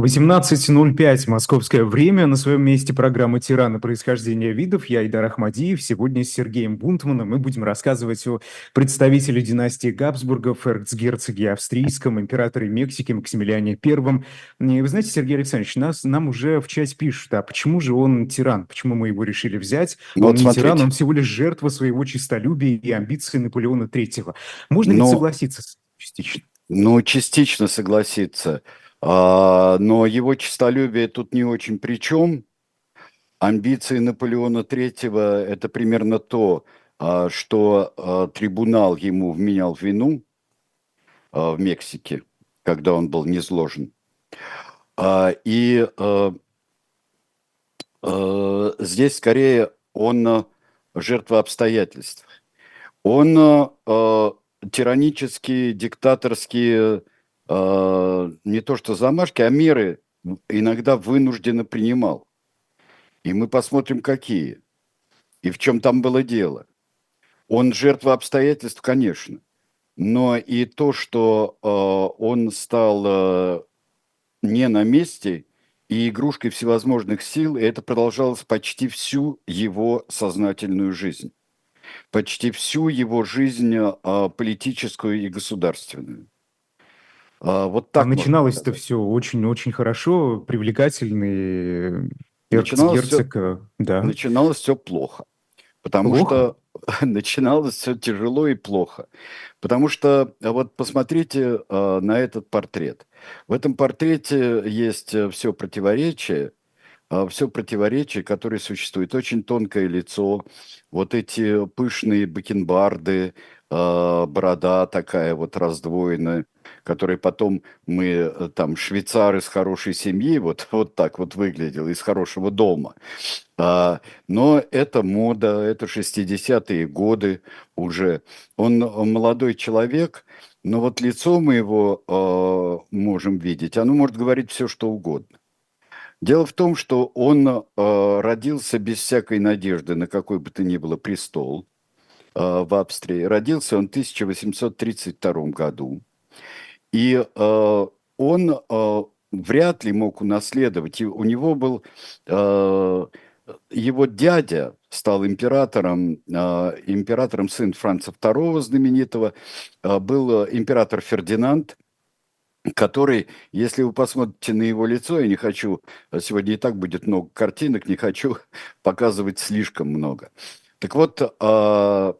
18.05 московское время. На своем месте программы «Тираны. Происхождение видов». Я Идар Ахмадиев. Сегодня с Сергеем Бунтманом мы будем рассказывать о представителе династии Габсбургов, эрцгерцоге австрийском, императоре Мексики Максимилиане Первом. И вы знаете, Сергей Александрович, нас, нам уже в чате пишут, а почему же он тиран? Почему мы его решили взять? Он вот не смотрите. тиран, он всего лишь жертва своего честолюбия и амбиций Наполеона Третьего. Можно Но... ли согласиться частично? Ну, частично согласиться. А, но его честолюбие тут не очень при чем. Амбиции Наполеона III – это примерно то, а, что а, трибунал ему вменял вину в Мексике, когда он был низложен. И здесь скорее он жертва обстоятельств. Он тиранический, диктаторский не то что замашки, а меры иногда вынужденно принимал. И мы посмотрим, какие. И в чем там было дело. Он жертва обстоятельств, конечно. Но и то, что э, он стал э, не на месте и игрушкой всевозможных сил, и это продолжалось почти всю его сознательную жизнь. Почти всю его жизнь э, политическую и государственную. А, вот так. А начиналось это все очень-очень хорошо, привлекательный начиналось герцог. Все, да. Начиналось все плохо. Потому плохо? что начиналось все тяжело и плохо. Потому что вот посмотрите э, на этот портрет. В этом портрете есть э, все противоречие, э, все противоречие, которое существует. Очень тонкое лицо, вот эти пышные бакенбарды, э, борода такая вот раздвоенная, который потом мы, э, там, швейцар из хорошей семьи, вот, вот так вот выглядел, из хорошего дома. А, но это мода, это 60-е годы уже. Он молодой человек, но вот лицо мы его э, можем видеть, оно может говорить все, что угодно. Дело в том, что он э, родился без всякой надежды на какой бы то ни было престол э, в Австрии. Родился он в 1832 году. И э, он э, вряд ли мог унаследовать. И у него был э, его дядя стал императором, э, императором сын Франца II знаменитого, э, был император Фердинанд, который, если вы посмотрите на его лицо, я не хочу, сегодня и так будет много картинок, не хочу показывать слишком много. Так вот, э,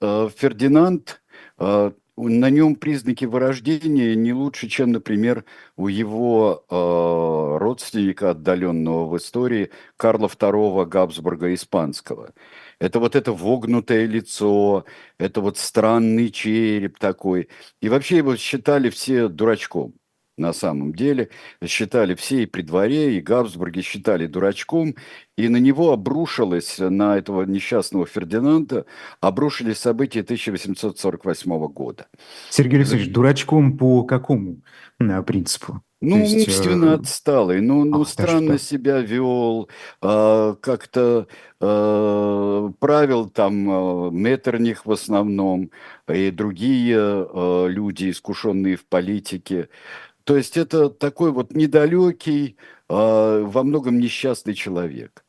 э, Фердинанд э, на нем признаки вырождения не лучше, чем, например, у его э, родственника, отдаленного в истории, Карла II Габсбурга Испанского. Это вот это вогнутое лицо, это вот странный череп такой. И вообще его считали все дурачком на самом деле. Считали все и при дворе, и Габсбурги считали дурачком. И на него обрушилось, на этого несчастного Фердинанда, обрушились события 1848 года. Сергей Алексеевич, дурачком по какому на принципу? Ну, есть, умственно э... отсталый, ну, ну странно что? себя вел, э, как-то э, правил там э, Меттерних в основном, и другие э, люди, искушенные в политике. То есть это такой вот недалекий, а, во многом несчастный человек.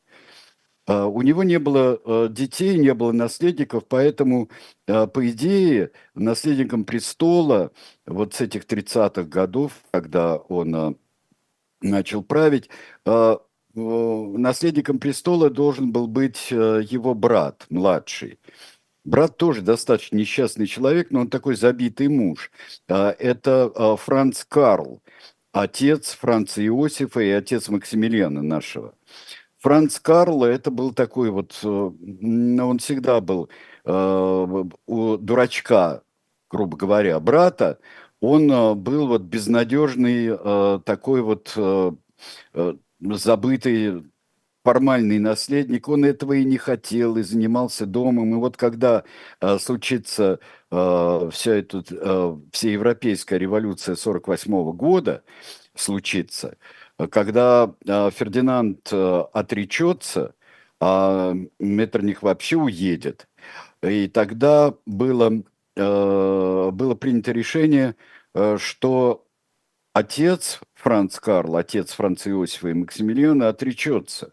А, у него не было а, детей, не было наследников, поэтому, по идее, наследником престола вот с этих 30-х годов, когда он начал править, наследником престола должен был быть его брат, младший. Брат тоже достаточно несчастный человек, но он такой забитый муж. А, это а, Франц Карл, отец Франца Иосифа и отец Максимилиана нашего. Франц Карл это был такой вот, э, он всегда был э, у дурачка, грубо говоря, брата, он э, был вот безнадежный, такой вот забытый формальный наследник, он этого и не хотел, и занимался домом. И вот когда э, случится э, вся эта э, всеевропейская революция 48 года, случится, когда э, Фердинанд э, отречется, а Меттерних вообще уедет, и тогда было, э, было принято решение, э, что отец Франц Карл, отец Франца Иосифа и Максимилиана, отречется.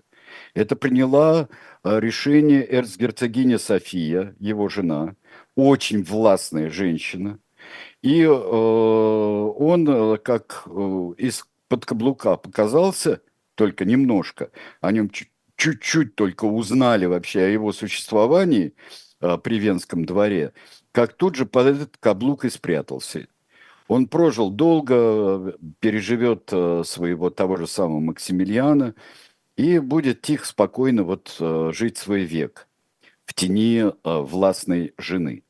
Это приняла э, решение эрцгерцогиня София, его жена, очень властная женщина. И э, он, э, как из-под каблука показался, только немножко, о нем чуть-чуть только узнали вообще о его существовании э, при Венском дворе, как тут же под этот каблук и спрятался. Он прожил долго, переживет своего того же самого Максимилиана и будет тихо, спокойно вот э, жить свой век в тени э, властной жены.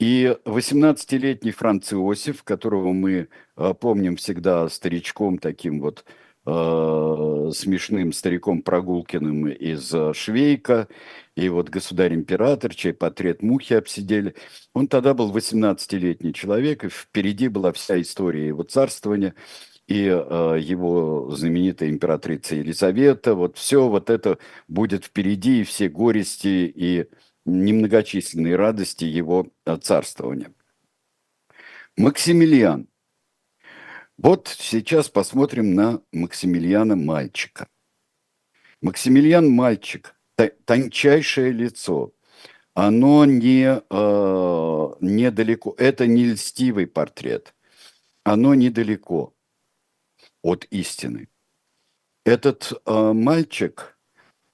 И 18-летний Франц Иосиф, которого мы помним всегда старичком таким вот, э, смешным стариком Прогулкиным из Швейка, и вот государь-император, чей портрет мухи обсидели. Он тогда был 18-летний человек, и впереди была вся история его царствования, и э, его знаменитая императрица Елизавета. Вот все вот это будет впереди, и все горести и немногочисленные радости его царствования. Максимилиан. Вот сейчас посмотрим на Максимилиана мальчика. Максимилиан мальчик – тончайшее лицо, оно не, э, недалеко, это не льстивый портрет, оно недалеко от истины. Этот э, мальчик,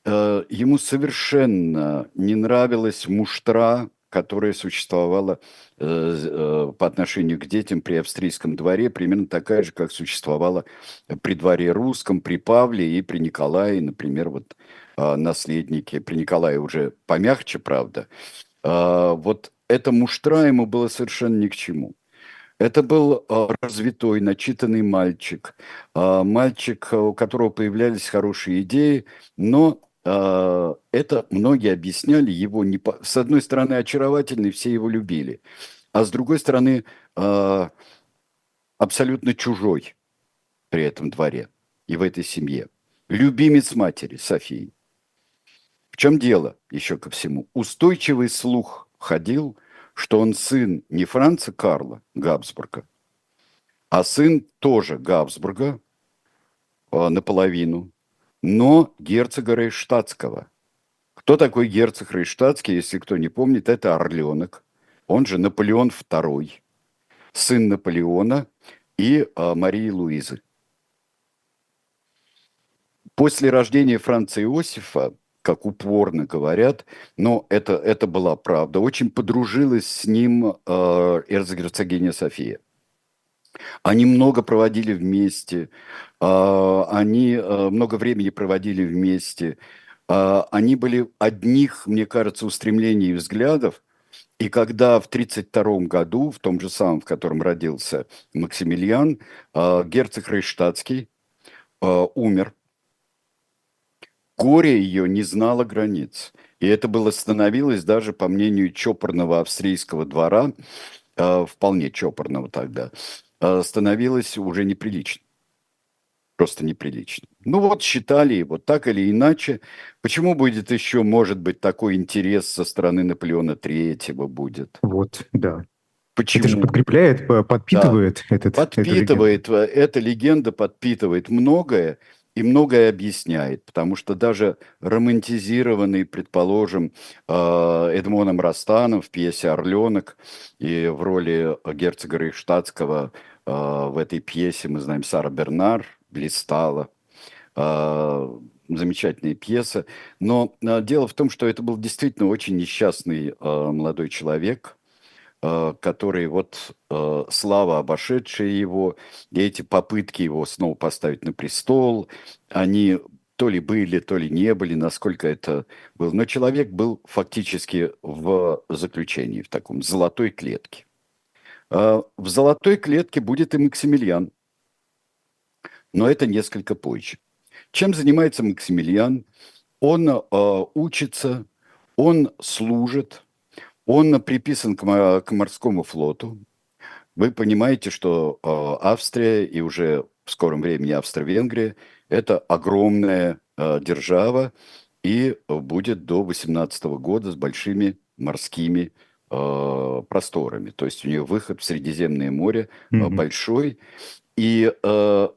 э, ему совершенно не нравилась муштра, которая существовала э, э, по отношению к детям при австрийском дворе, примерно такая же, как существовала при дворе русском, при Павле и при Николае, например, вот а, наследники, при Николае уже помягче, правда, а, вот эта муштра ему было совершенно ни к чему. Это был а, развитой, начитанный мальчик, мальчик, у которого появлялись хорошие идеи, но это многие объясняли его, не по... с одной стороны, очаровательный, все его любили, а с другой стороны, абсолютно чужой при этом дворе и в этой семье. Любимец матери Софии чем дело, еще ко всему? Устойчивый слух ходил, что он сын не Франца Карла Габсбурга, а сын тоже Габсбурга э, наполовину, но герцога Рейштадтского. Кто такой герцог Рейштадтский, если кто не помнит, это Орленок, он же Наполеон II, сын Наполеона и э, Марии Луизы. После рождения Франца Иосифа как упорно говорят, но это, это была правда. Очень подружилась с ним э, эрцгерцогиня София. Они много проводили вместе, э, они э, много времени проводили вместе. Э, они были одних, мне кажется, устремлений и взглядов. И когда в 1932 году, в том же самом, в котором родился Максимилиан, э, герцог Рейштадтский э, умер, горе ее не знало границ. И это было становилось даже, по мнению чопорного австрийского двора, э, вполне чопорного тогда, э, становилось уже неприлично. Просто неприлично. Ну вот считали его так или иначе. Почему будет еще, может быть, такой интерес со стороны Наполеона Третьего будет? Вот, да. Почему? Это же подкрепляет, подпитывает да. этот. Подпитывает, эта эта легенда подпитывает многое и многое объясняет, потому что даже романтизированный, предположим, э, Эдмоном Растаном в пьесе «Орленок» и в роли герцога Рейхштадтского э, в этой пьесе, мы знаем, Сара Бернар блистала, э, замечательная пьеса. Но дело в том, что это был действительно очень несчастный молодой человек – который вот э, слава обошедшая его, и эти попытки его снова поставить на престол, они то ли были, то ли не были, насколько это было. Но человек был фактически в заключении, в таком золотой клетке. Э, в золотой клетке будет и Максимилиан, но это несколько позже. Чем занимается Максимилиан? Он э, учится, он служит – он приписан к, к морскому флоту. Вы понимаете, что э, Австрия и уже в скором времени Австро-Венгрия – это огромная э, держава и будет до 18 года с большими морскими э, просторами. То есть у нее выход в Средиземное море mm-hmm. большой. И э,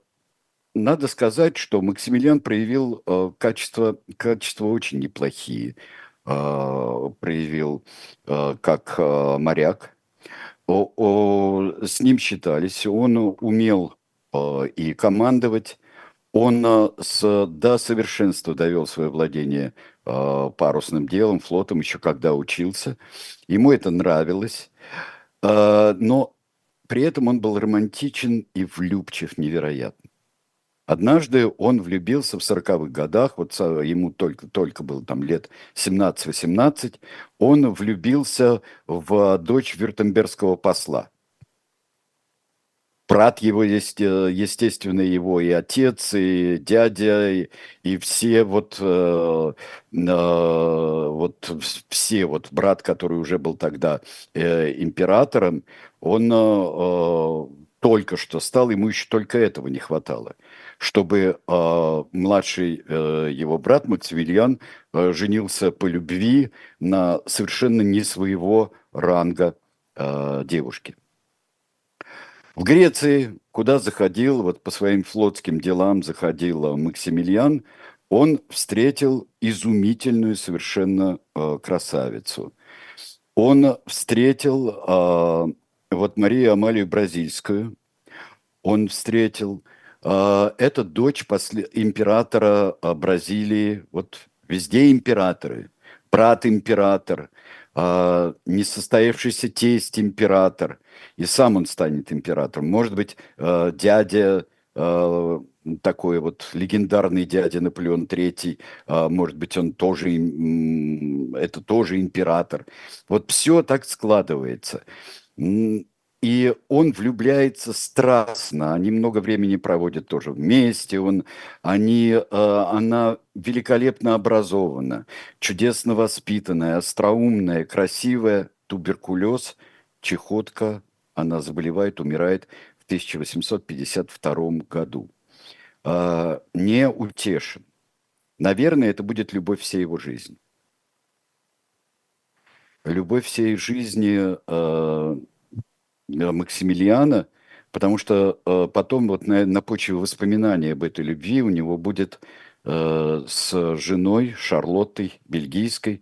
надо сказать, что Максимилиан проявил э, качества, качества очень неплохие. Э, проявил э, как э, моряк. С ним считались. Он умел и командовать. Он с, до совершенства довел свое владение парусным делом, флотом, еще когда учился. Ему это нравилось. Но при этом он был романтичен и влюбчив невероятно. Однажды он влюбился в 40-х годах, вот ему только, только было там лет 17-18, он влюбился в дочь вюртембергского посла. Брат его естественно, его и отец, и дядя, и, и все вот, э, э, вот все вот брат, который уже был тогда э, императором, он э, э, только что стал, ему еще только этого не хватало, чтобы э, младший э, его брат Максимилиан э, женился по любви на совершенно не своего ранга э, девушки. В Греции, куда заходил, вот по своим флотским делам заходил Максимилиан, он встретил изумительную совершенно э, красавицу. Он встретил э, вот Марию Амалию Бразильскую, он встретил, э, это дочь после, императора э, Бразилии, вот везде императоры, брат император, э, несостоявшийся тесть император – и сам он станет императором. Может быть, дядя такой вот легендарный дядя Наполеон III, может быть, он тоже, это тоже император. Вот все так складывается. И он влюбляется страстно, они много времени проводят тоже вместе, он, они, она великолепно образована, чудесно воспитанная, остроумная, красивая, туберкулез, чехотка, она заболевает, умирает в 1852 году. А, не утешен. Наверное, это будет любовь всей его жизни. Любовь всей жизни э, Максимилиана, потому что э, потом вот на, на почве воспоминаний об этой любви у него будет э, с женой Шарлоттой Бельгийской,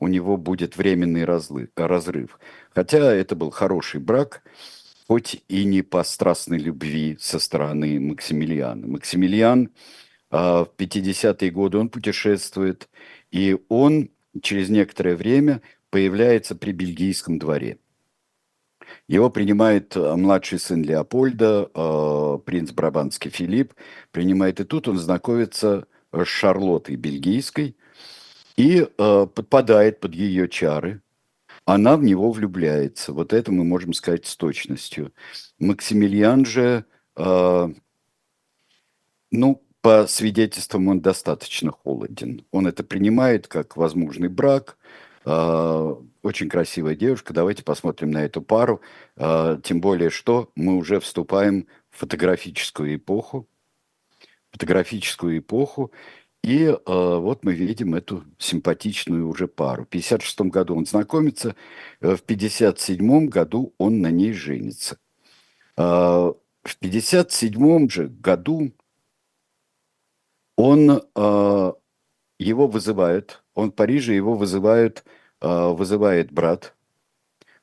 у него будет временный разлы, разрыв. Хотя это был хороший брак, хоть и не по страстной любви со стороны Максимилиана. Максимилиан а, в 50-е годы он путешествует, и он через некоторое время появляется при бельгийском дворе. Его принимает а, младший сын Леопольда, а, принц Брабанский Филипп, принимает, и тут он знакомится с Шарлоттой Бельгийской и подпадает под ее чары – она в него влюбляется. Вот это мы можем сказать с точностью. Максимилиан же, э, ну, по свидетельствам, он достаточно холоден. Он это принимает как возможный брак. Э, очень красивая девушка. Давайте посмотрим на эту пару. Э, тем более, что мы уже вступаем в фотографическую эпоху. Фотографическую эпоху. И э, вот мы видим эту симпатичную уже пару. В 1956 году он знакомится, э, в 1957 году он на ней женится. Э, в 1957 же году он, э, его вызывают, он в Париже его вызывают, э, вызывает брат,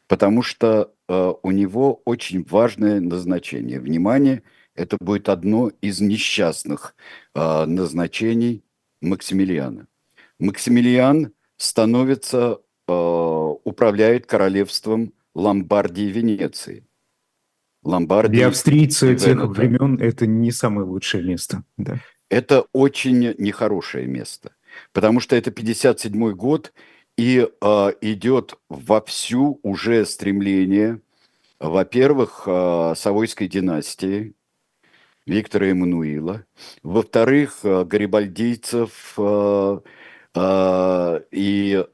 потому что э, у него очень важное назначение. Внимание, это будет одно из несчастных э, назначений Максимилиана. Максимилиан становится, управляет королевством Ломбардии и Венеции. Ломбардии. Для австрийца тех времен это не самое лучшее место. Да. Это очень нехорошее место, потому что это 57 год, и э, идет вовсю уже стремление, во-первых, э, Савойской династии, Виктора Эммануила. Во-вторых, э, гарибальдийцев э, э, и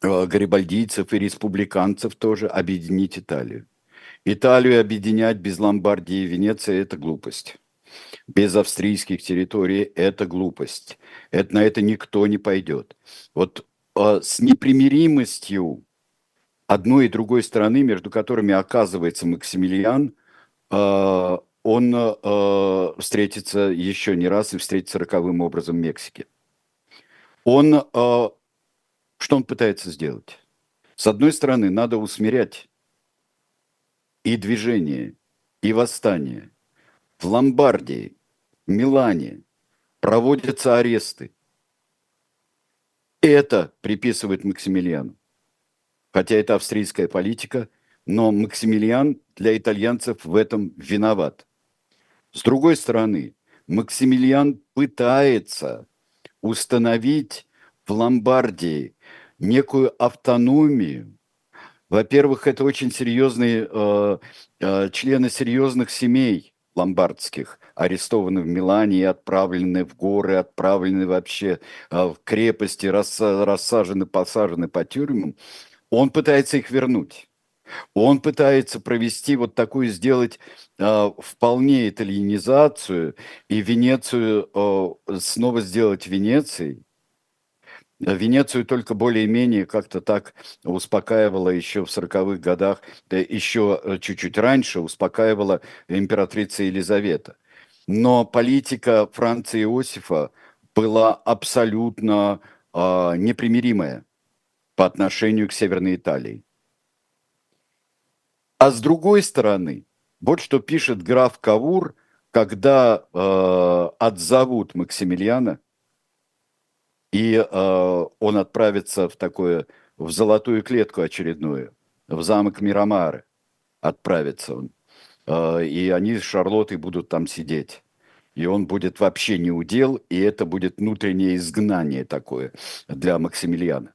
гарибальдийцев и республиканцев тоже объединить Италию. Италию объединять без Ломбардии и Венеции – это глупость. Без австрийских территорий – это глупость. Это, на это никто не пойдет. Вот э, с непримиримостью одной и другой стороны, между которыми оказывается Максимилиан, э, он э, встретится еще не раз и встретится роковым образом в Мексике. Он, э, что он пытается сделать? С одной стороны, надо усмирять и движение, и восстание. В Ломбардии, Милане проводятся аресты. Это приписывает Максимилиану. Хотя это австрийская политика, но Максимилиан для итальянцев в этом виноват. С другой стороны, Максимилиан пытается установить в Ломбардии некую автономию. Во-первых, это очень серьезные э, э, члены серьезных семей ломбардских, арестованы в Милане и отправлены в горы, отправлены вообще э, в крепости, рассажены, посажены по тюрьмам. Он пытается их вернуть. Он пытается провести вот такую, сделать э, вполне итальянизацию и Венецию э, снова сделать Венецией. Венецию только более-менее как-то так успокаивала еще в 40-х годах, еще э, чуть-чуть раньше успокаивала императрица Елизавета. Но политика Франции Иосифа была абсолютно э, непримиримая по отношению к Северной Италии. А с другой стороны, вот что пишет граф Кавур, когда э, отзовут Максимилиана, и э, он отправится в такое, в золотую клетку очередную, в замок Мирамары отправится он. Э, и они с Шарлоттой будут там сидеть. И он будет вообще не удел, и это будет внутреннее изгнание такое для Максимилиана.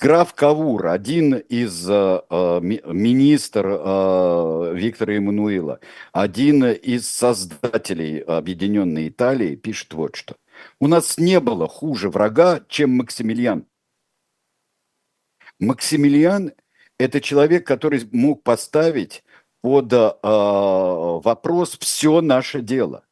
Граф Кавур, один из э, э министр э, Виктора Эммануила, один из создателей Объединенной Италии, пишет вот что. У нас не было хуже врага, чем Максимилиан. Максимилиан – это человек, который мог поставить под э, вопрос все наше дело.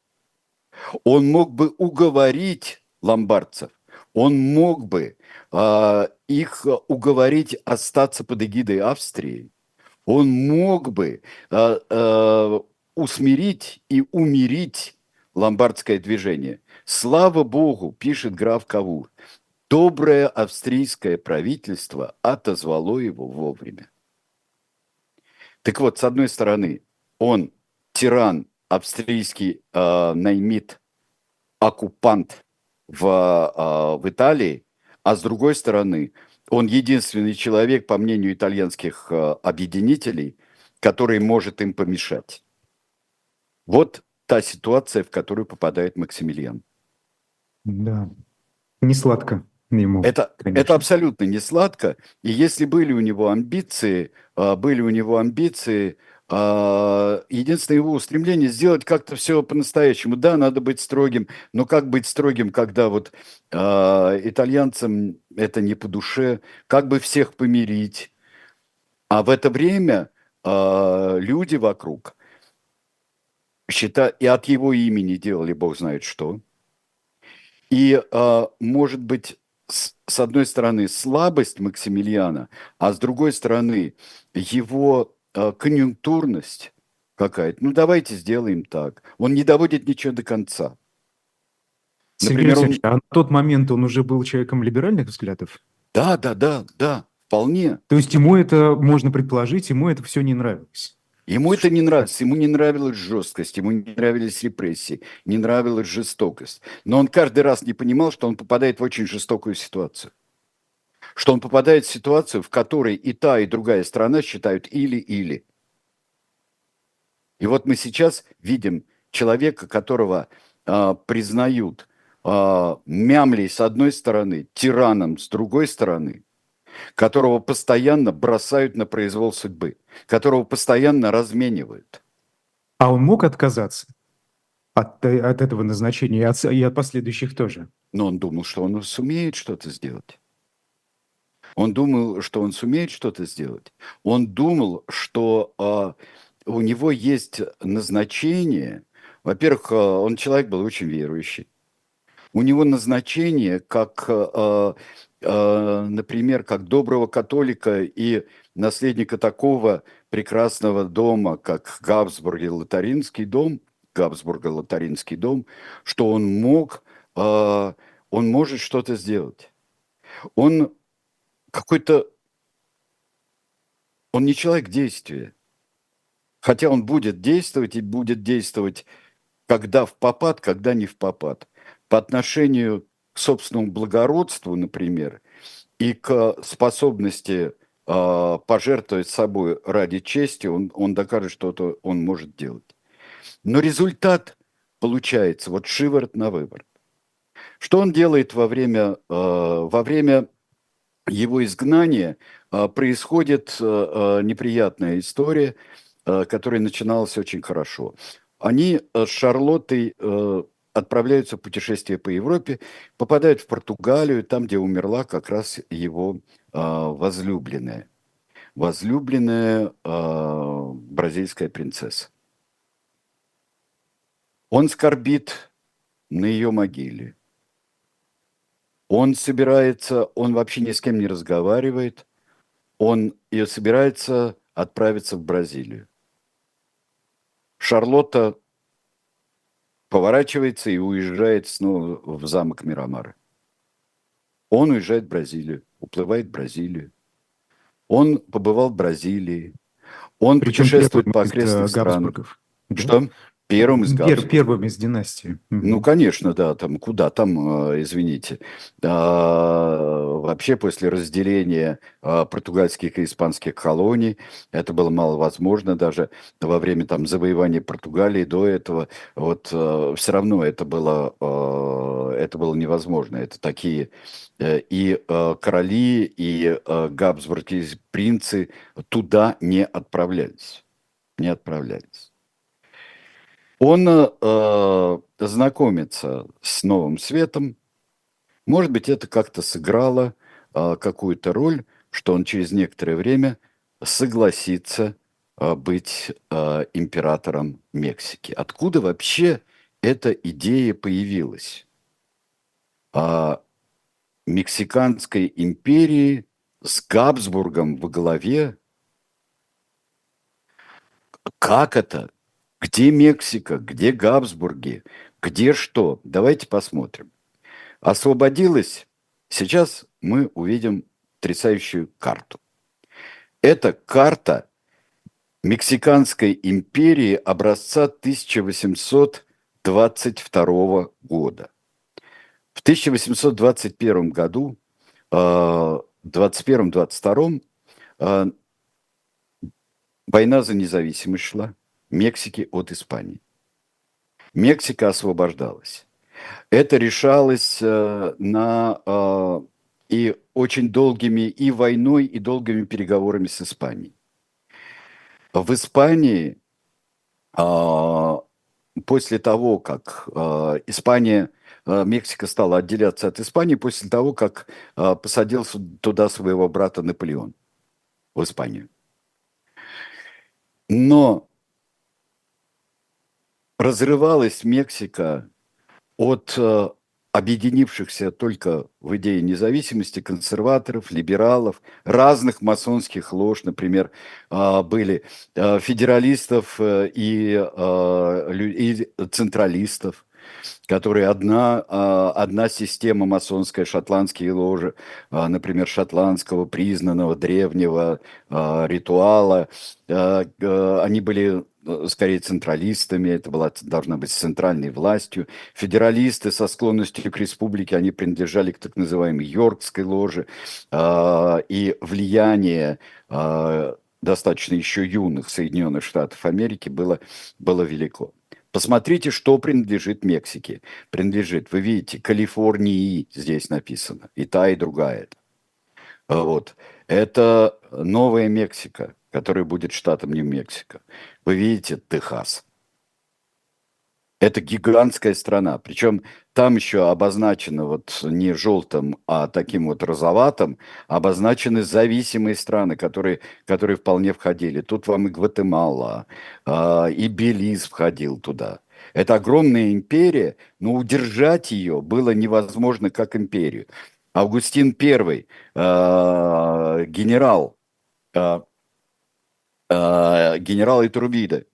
Он мог бы уговорить ломбардцев, он мог бы э, их уговорить остаться под эгидой Австрии. Он мог бы э, э, усмирить и умерить ломбардское движение. Слава Богу, пишет граф Кавур, доброе австрийское правительство отозвало его вовремя. Так вот, с одной стороны, он тиран, австрийский э, наймит, оккупант в, э, в Италии, а с другой стороны, он единственный человек, по мнению итальянских э, объединителей, который может им помешать. Вот та ситуация, в которую попадает Максимилиан. Да, не сладко ему. Это, это абсолютно не сладко. И если были у него амбиции, а, были у него амбиции, а, единственное его устремление сделать как-то все по-настоящему. Да, надо быть строгим, но как быть строгим, когда вот а, итальянцам это не по душе, как бы всех помирить. А в это время люди вокруг считают, и от его имени делали бог знает что – и, а, может быть, с одной стороны, слабость Максимилиана, а с другой стороны, его а, конъюнктурность какая-то. Ну, давайте сделаем так. Он не доводит ничего до конца. Например, он... а на тот момент он уже был человеком либеральных взглядов? Да, да, да, да, вполне. То есть ему это, можно предположить, ему это все не нравилось? Ему это не нравится, ему не нравилась жесткость, ему не нравились репрессии, не нравилась жестокость. Но он каждый раз не понимал, что он попадает в очень жестокую ситуацию. Что он попадает в ситуацию, в которой и та, и другая страна считают или-или. И вот мы сейчас видим человека, которого э, признают э, мямлей с одной стороны, тираном с другой стороны – которого постоянно бросают на произвол судьбы, которого постоянно разменивают. А он мог отказаться от, от этого назначения и от, и от последующих тоже? Но он думал, что он сумеет что-то сделать. Он думал, что он сумеет что-то сделать. Он думал, что э, у него есть назначение. Во-первых, э, он человек был очень верующий. у него назначение как, э, например, как доброго католика и наследника такого прекрасного дома, как Габсбург и Лотаринский дом, Габсбурга Лотаринский дом, что он мог, э, он может что-то сделать. Он какой-то, он не человек действия. Хотя он будет действовать и будет действовать когда в попад, когда не в попад. По отношению собственному благородству, например, и к способности э, пожертвовать собой ради чести, он, он докажет, что это он может делать. Но результат получается вот шиворот на выбор. Что он делает во время, э, во время его изгнания? Э, происходит э, неприятная история, которая начиналась очень хорошо. Они с Шарлоттой отправляются в путешествие по Европе, попадают в Португалию, там, где умерла как раз его возлюбленная. Возлюбленная бразильская принцесса. Он скорбит на ее могиле. Он собирается, он вообще ни с кем не разговаривает, он и собирается отправиться в Бразилию. Шарлотта поворачивается и уезжает снова в замок Мирамары. Он уезжает в Бразилию, уплывает в Бразилию. Он побывал в Бразилии. Он Причем путешествует по окрестным странам. Что? Первым из Пер, Первым из династии. Ну, конечно, да, там куда там, а, извините. А, вообще после разделения а, португальских и испанских колоний это было маловозможно даже во время там завоевания Португалии до этого. Вот а, все равно это было, а, это было невозможно. Это такие э, и короли, и габсбургские принцы туда не отправлялись. Не отправлялись. Он э, знакомится с новым светом. Может быть, это как-то сыграло э, какую-то роль, что он через некоторое время согласится э, быть э, императором Мексики. Откуда вообще эта идея появилась? А, Мексиканской империи с Габсбургом во главе. Как это? Где Мексика? Где Габсбурги? Где что? Давайте посмотрим. Освободилась. Сейчас мы увидим потрясающую карту. Это карта Мексиканской империи образца 1822 года. В 1821 году, 21-22, э, э, война за независимость шла. Мексики от Испании. Мексика освобождалась. Это решалось э, на э, и очень долгими и войной, и долгими переговорами с Испанией. В Испании э, после того, как э, Испания, э, Мексика стала отделяться от Испании, после того, как э, посадил туда своего брата Наполеон в Испанию. Но разрывалась Мексика от э, объединившихся только в идее независимости консерваторов, либералов, разных масонских лож, например, э, были э, федералистов и, и централистов, которые одна, одна система масонская, шотландские ложи, например, шотландского признанного древнего ритуала, они были скорее централистами, это была, должна быть центральной властью. Федералисты со склонностью к республике, они принадлежали к так называемой Йоркской ложе, э, и влияние э, достаточно еще юных Соединенных Штатов Америки было, было велико. Посмотрите, что принадлежит Мексике. Принадлежит, вы видите, Калифорнии здесь написано, и та, и другая. Вот. Это Новая Мексика, который будет штатом Нью-Мексико. Вы видите Техас. Это гигантская страна. Причем там еще обозначено вот не желтым, а таким вот розоватым, обозначены зависимые страны, которые, которые вполне входили. Тут вам и Гватемала, а, и Белиз входил туда. Это огромная империя, но удержать ее было невозможно как империю. Августин I, э, генерал, э, э, генерал Итурбида,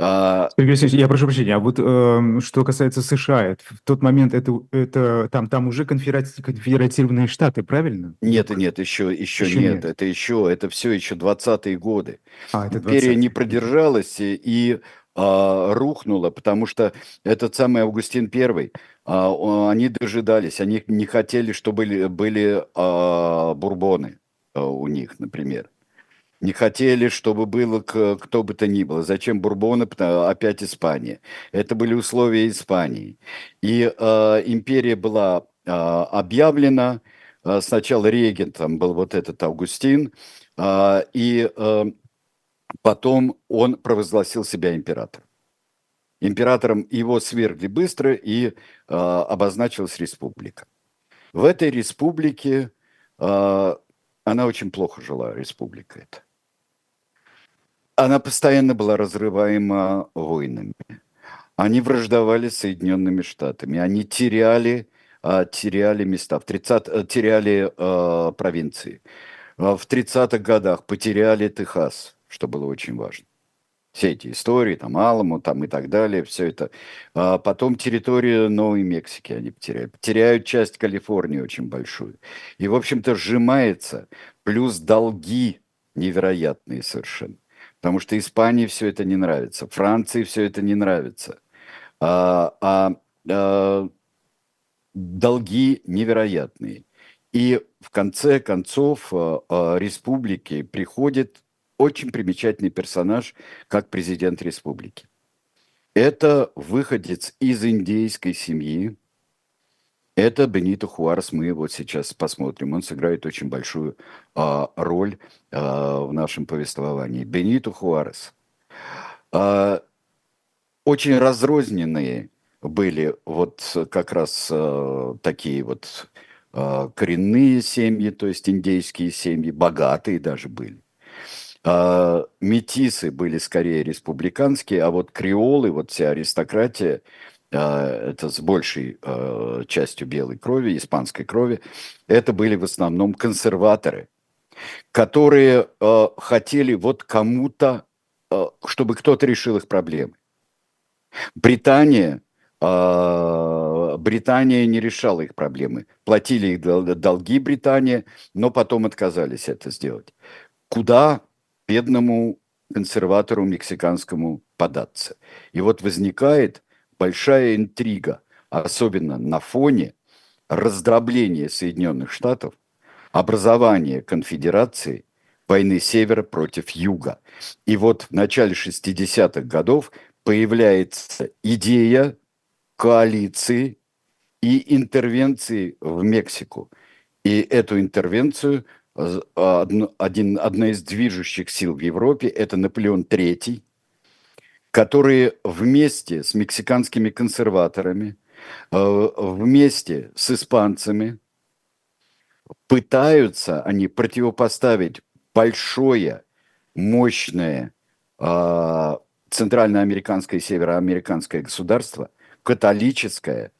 а, Сергей Алексеевич, я прошу прощения, а вот э, что касается США, в тот момент это, это там, там уже конфедерати- конфедеративные штаты, правильно? Нет, нет, еще, еще, еще нет. нет. Это еще, это все еще 20-е годы. А, это 20 Империя не продержалась и а, рухнула, потому что этот самый Августин I, а, они дожидались, они не хотели, чтобы были, были а, бурбоны а, у них, например не хотели, чтобы было кто бы то ни было. Зачем Бурбоны? Опять Испания. Это были условия Испании. И э, империя была э, объявлена. Э, сначала регентом был вот этот Августин, э, и э, потом он провозгласил себя императором. Императором его свергли быстро, и э, обозначилась республика. В этой республике э, она очень плохо жила, республика эта она постоянно была разрываема войнами. Они враждовали с Соединенными Штатами, они теряли, а, теряли места, в 30, э, теряли э, провинции. А в 30-х годах потеряли Техас, что было очень важно. Все эти истории, там Аламу, там и так далее, все это. А потом территорию Новой Мексики они потеряли. Теряют часть Калифорнии очень большую. И, в общем-то, сжимается. Плюс долги невероятные совершенно. Потому что Испании все это не нравится, Франции все это не нравится. А, а, а долги невероятные. И в конце концов а, а, республики приходит очень примечательный персонаж, как президент республики. Это выходец из индейской семьи, это Бенито Хуарес, мы вот сейчас посмотрим. Он сыграет очень большую а, роль а, в нашем повествовании. Бенито Хуарес. А, очень разрозненные были вот как раз а, такие вот а, коренные семьи, то есть индейские семьи, богатые даже были. А, метисы были скорее республиканские, а вот креолы, вот вся аристократия, это с большей э, частью белой крови, испанской крови, это были в основном консерваторы, которые э, хотели вот кому-то, э, чтобы кто-то решил их проблемы. Британия, Британия не решала их проблемы. Платили их долги Британия, но потом отказались это сделать. Куда бедному консерватору мексиканскому податься? И вот возникает большая интрига, особенно на фоне раздробления Соединенных Штатов, образования конфедерации, войны севера против юга. И вот в начале 60-х годов появляется идея коалиции и интервенции в Мексику. И эту интервенцию один, одна из движущих сил в Европе – это Наполеон III, которые вместе с мексиканскими консерваторами, э, вместе с испанцами пытаются они противопоставить большое, мощное э, центральноамериканское и североамериканское государство, католическое,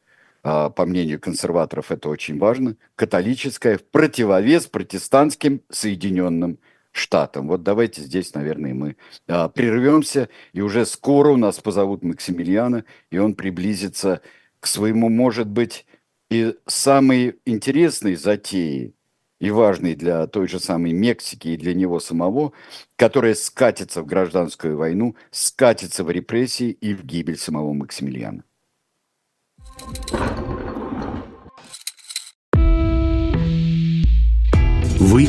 э, по мнению консерваторов это очень важно, католическое в противовес протестантским Соединенным штатам. Вот давайте здесь, наверное, мы а, прервемся, и уже скоро у нас позовут Максимилиана, и он приблизится к своему, может быть, и самой интересной затеи, и важной для той же самой Мексики и для него самого, которая скатится в гражданскую войну, скатится в репрессии и в гибель самого Максимилиана. Вы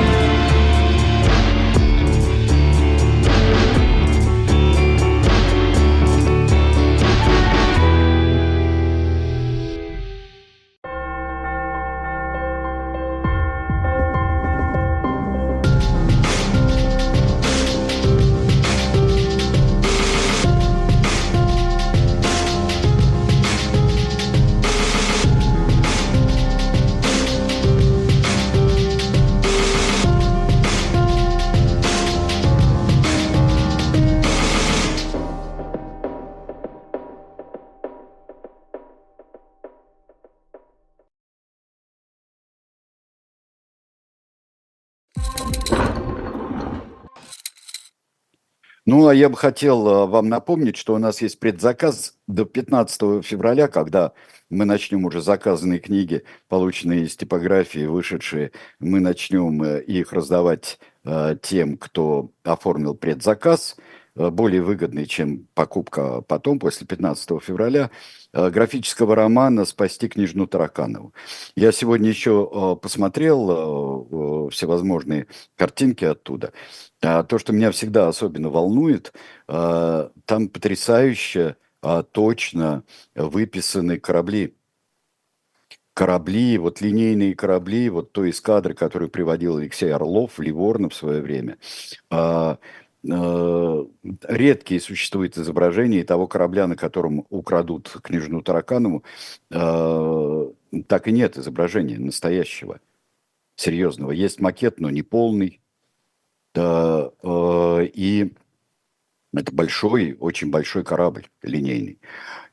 Ну, а я бы хотел э, вам напомнить, что у нас есть предзаказ до 15 февраля, когда мы начнем уже заказанные книги, полученные из типографии, вышедшие, мы начнем э, их раздавать э, тем, кто оформил предзаказ, более выгодный, чем покупка потом, после 15 февраля, графического романа «Спасти княжну Тараканову». Я сегодня еще посмотрел всевозможные картинки оттуда. А то, что меня всегда особенно волнует, а, там потрясающе а, точно выписаны корабли. Корабли, вот линейные корабли, вот той эскадры, которую приводил Алексей Орлов, Ливорно в свое время. Редкие существуют изображения того корабля, на котором украдут княжну Тараканову. Так и нет изображения настоящего, серьезного. Есть макет, но не полный э, и это большой, очень большой корабль линейный.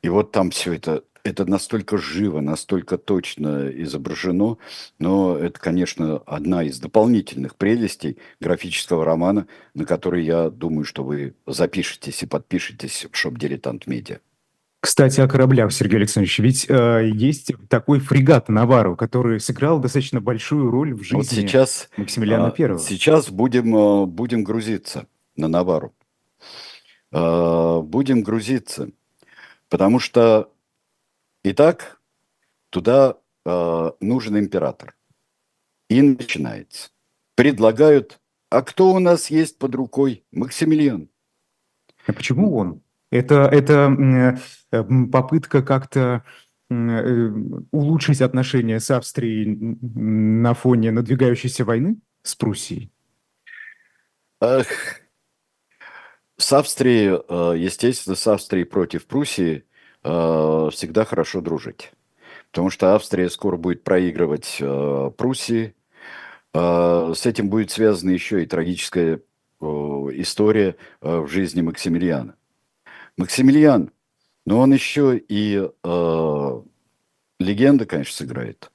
И вот там все это, это настолько живо, настолько точно изображено, но это, конечно, одна из дополнительных прелестей графического романа, на который я думаю, что вы запишетесь и подпишетесь в шоп-дилетант медиа. Кстати, о кораблях, Сергей Александрович. Ведь э, есть такой фрегат Навару, который сыграл достаточно большую роль в жизни вот сейчас, Максимилиана Первого. Сейчас будем, э, будем грузиться на Навару. Э, будем грузиться. Потому что и так туда э, нужен император. И начинается. Предлагают, а кто у нас есть под рукой? Максимилиан. А почему он? Это, это э, попытка как-то э, улучшить отношения с Австрией на фоне надвигающейся войны с Пруссией? Эх, с Австрией, э, естественно, с Австрией против Пруссии всегда хорошо дружить. Потому что Австрия скоро будет проигрывать Пруссии. С этим будет связана еще и трагическая история в жизни Максимилиана. Максимилиан, но он еще и э, легенда, конечно, сыграет.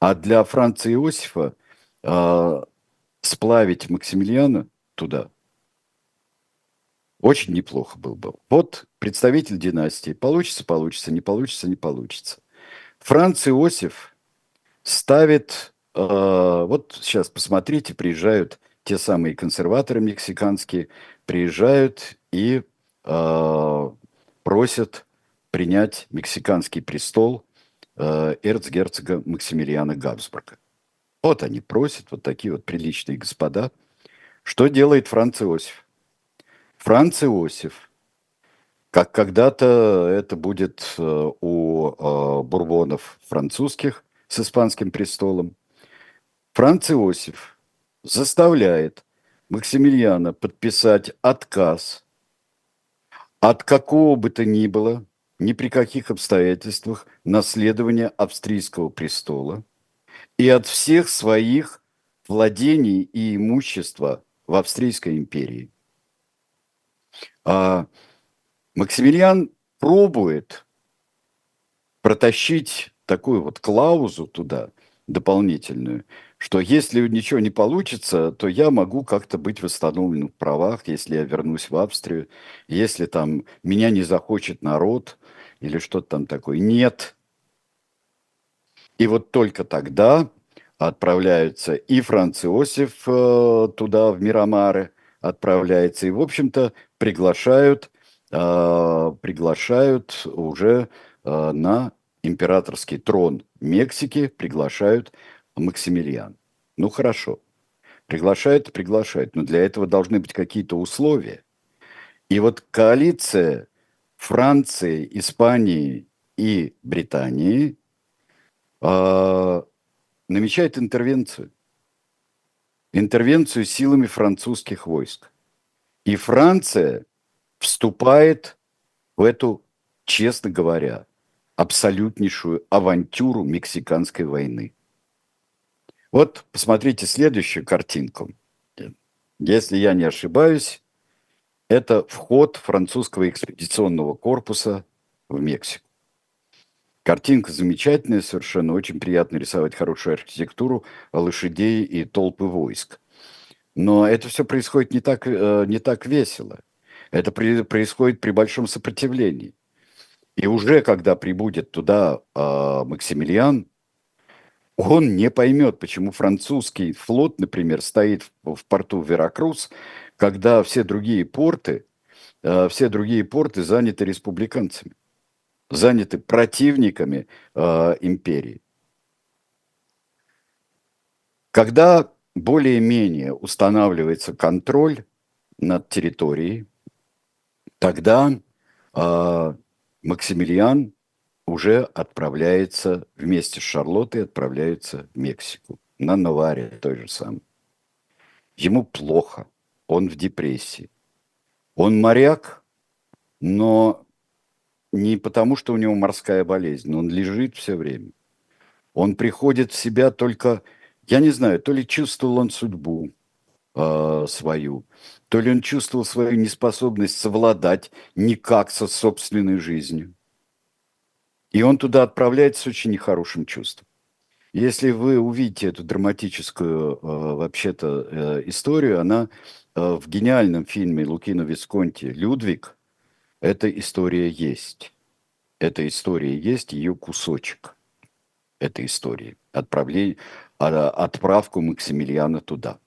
А для Франца Иосифа э, сплавить Максимилиана туда очень неплохо был бы. Вот представитель династии. Получится, получится, не получится, не получится. Франц Иосиф ставит, э, вот сейчас посмотрите, приезжают те самые консерваторы мексиканские, приезжают и Э, просят принять мексиканский престол э, эрцгерцога Максимилиана Габсбурга. Вот они просят, вот такие вот приличные господа. Что делает Франц Иосиф? Франц Иосиф, как когда-то это будет э, у бурбонов французских с испанским престолом, Франц Иосиф заставляет Максимилиана подписать отказ от какого бы то ни было, ни при каких обстоятельствах наследования австрийского престола и от всех своих владений и имущества в Австрийской империи. А Максимилиан пробует протащить такую вот клаузу туда дополнительную, что если ничего не получится, то я могу как-то быть восстановлен в правах, если я вернусь в Австрию, если там меня не захочет народ или что-то там такое. Нет. И вот только тогда отправляются и Франц Иосиф э, туда, в Мирамары, отправляется, и, в общем-то, приглашают, э, приглашают уже э, на императорский трон Мексики, приглашают Максимилиан. Ну хорошо, приглашают приглашают, но для этого должны быть какие-то условия. И вот коалиция Франции, Испании и Британии э, намечает интервенцию. Интервенцию силами французских войск. И Франция вступает в эту, честно говоря, абсолютнейшую авантюру Мексиканской войны. Вот посмотрите следующую картинку. Если я не ошибаюсь, это вход французского экспедиционного корпуса в Мексику. Картинка замечательная совершенно, очень приятно рисовать хорошую архитектуру лошадей и толпы войск. Но это все происходит не так, э, не так весело. Это при, происходит при большом сопротивлении. И уже когда прибудет туда э, Максимилиан, он не поймет, почему французский флот, например, стоит в, в порту Веракрус, когда все другие порты, э, все другие порты заняты республиканцами, заняты противниками э, империи. Когда более-менее устанавливается контроль над территорией, тогда э, Максимилиан уже отправляется вместе с Шарлоттой, отправляется в Мексику, на Наваре той же самой. Ему плохо, он в депрессии. Он моряк, но не потому, что у него морская болезнь, он лежит все время. Он приходит в себя только, я не знаю, то ли чувствовал он судьбу э, свою, то ли он чувствовал свою неспособность совладать никак со собственной жизнью. И он туда отправляется с очень нехорошим чувством. Если вы увидите эту драматическую, э, вообще-то, э, историю, она э, в гениальном фильме Лукино Висконти «Людвиг» эта история есть. Эта история есть, ее кусочек этой истории. Отправление, а, отправку Максимилиана туда.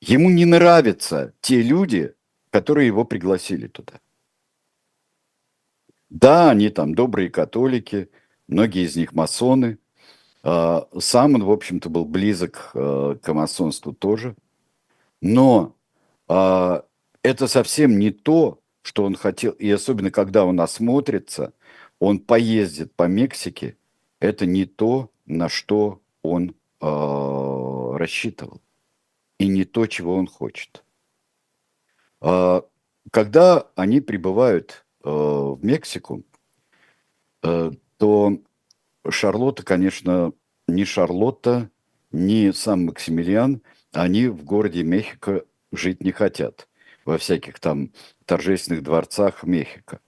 Ему не нравятся те люди, которые его пригласили туда. Да, они там добрые католики, многие из них масоны. А, сам он, в общем-то, был близок э, к масонству тоже. Но а, это совсем не то, что он хотел. И особенно, когда он осмотрится, он поездит по Мексике, это не то, на что он э, рассчитывал. И не то, чего он хочет. Э, когда они прибывают Э, в Мексику, э, то Шарлотта, конечно, не Шарлотта, не сам Максимилиан, они в городе Мехико жить не хотят, во всяких там торжественных дворцах Мехико.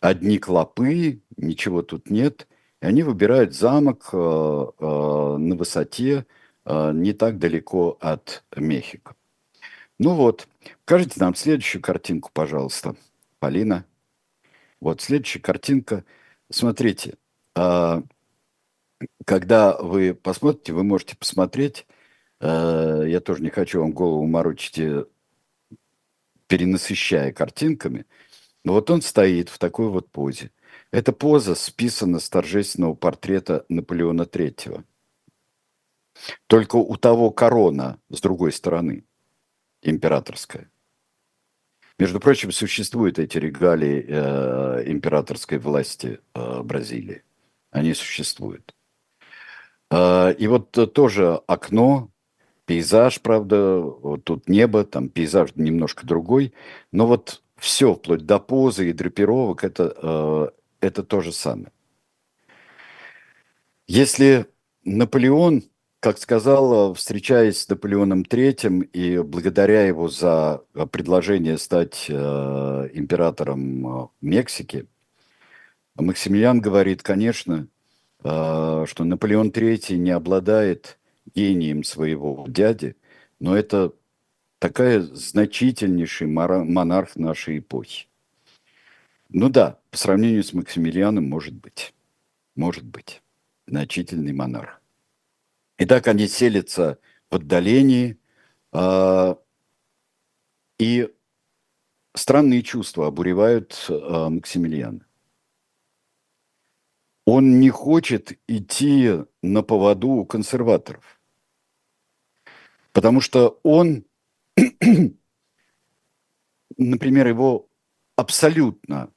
Одни клопы, ничего тут нет, и они выбирают замок э, на высоте не так далеко от Мехико. Ну вот, покажите нам следующую картинку, пожалуйста, Полина. Вот следующая картинка. Смотрите, когда вы посмотрите, вы можете посмотреть, э, я тоже не хочу вам голову морочить, э, перенасыщая картинками, вот он стоит в такой вот позе. Эта поза списана с торжественного портрета Наполеона III. Только у того корона с другой стороны, императорская. Между прочим, существуют эти регалии э, императорской власти э, Бразилии. Они существуют. Э, и вот тоже окно, пейзаж, правда, вот тут небо, там пейзаж немножко другой, но вот все, вплоть до позы и драпировок, это, э, это то же самое. Если Наполеон как сказал, встречаясь с Наполеоном III и благодаря его за предложение стать э, императором э, Мексики, Максимилиан говорит, конечно, что Наполеон III не обладает гением своего дяди, но это такая значительнейший монарх нашей эпохи. Ну да, по сравнению с Максимилианом, может быть. Может быть. Значительный монарх. И так они селятся в отдалении, э, и странные чувства обуревают э, Максимилиана. Он не хочет идти на поводу у консерваторов, потому что он, например, его абсолютно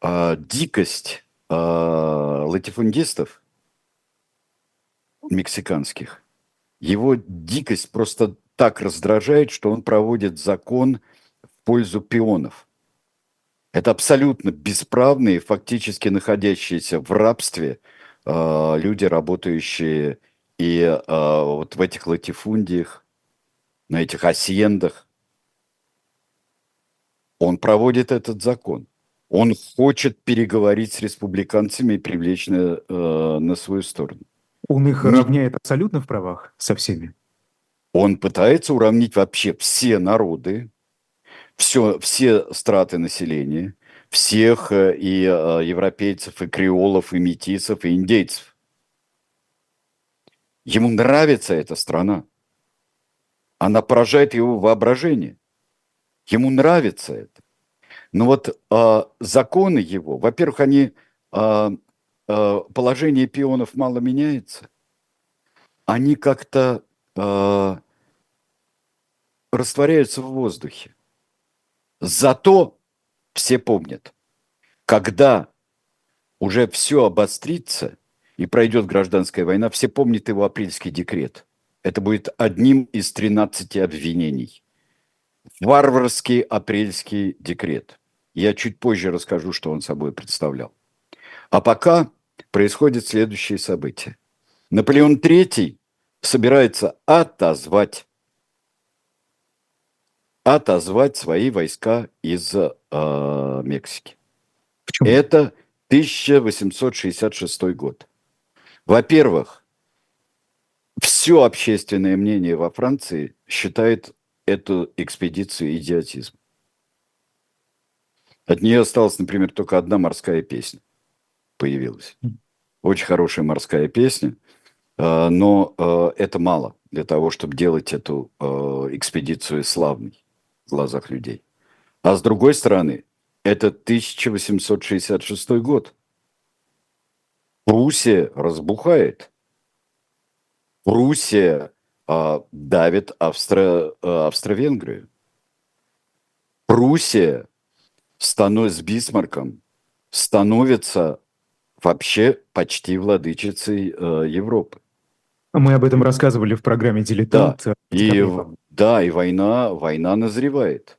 э, дикость э, латифундистов мексиканских. Его дикость просто так раздражает, что он проводит закон в пользу пионов. Это абсолютно бесправные, фактически находящиеся в рабстве э, люди, работающие и э, вот в этих латифундиях, на этих асьендах. Он проводит этот закон. Он хочет переговорить с республиканцами и привлечь на, э, на свою сторону. Он их Не... равняет абсолютно в правах со всеми? Он пытается уравнить вообще все народы, все, все страты населения, всех э, и э, европейцев, и креолов, и метисов, и индейцев. Ему нравится эта страна. Она поражает его воображение. Ему нравится это. Но вот э, законы его, во-первых, они э, э, положение пионов мало меняется. Они как-то э, растворяются в воздухе. Зато все помнят, когда уже все обострится и пройдет гражданская война, все помнят его апрельский декрет. Это будет одним из 13 обвинений. Варварский апрельский декрет. Я чуть позже расскажу, что он собой представлял. А пока происходит следующее событие. Наполеон III собирается отозвать отозвать свои войска из э, Мексики. Почему? Это 1866 год. Во-первых, все общественное мнение во Франции считает эту экспедицию идиотизм. От нее осталась, например, только одна морская песня появилась. Очень хорошая морская песня, э, но э, это мало для того, чтобы делать эту э, экспедицию славной в глазах людей. А с другой стороны, это 1866 год. Пруссия разбухает. Пруссия а, давит Австро, а, Австро-Венгрию. Пруссия становится с Бисмарком, становится вообще почти владычицей э, Европы. Мы об этом рассказывали в программе «Дилетант». Да, и, да, и война, война назревает.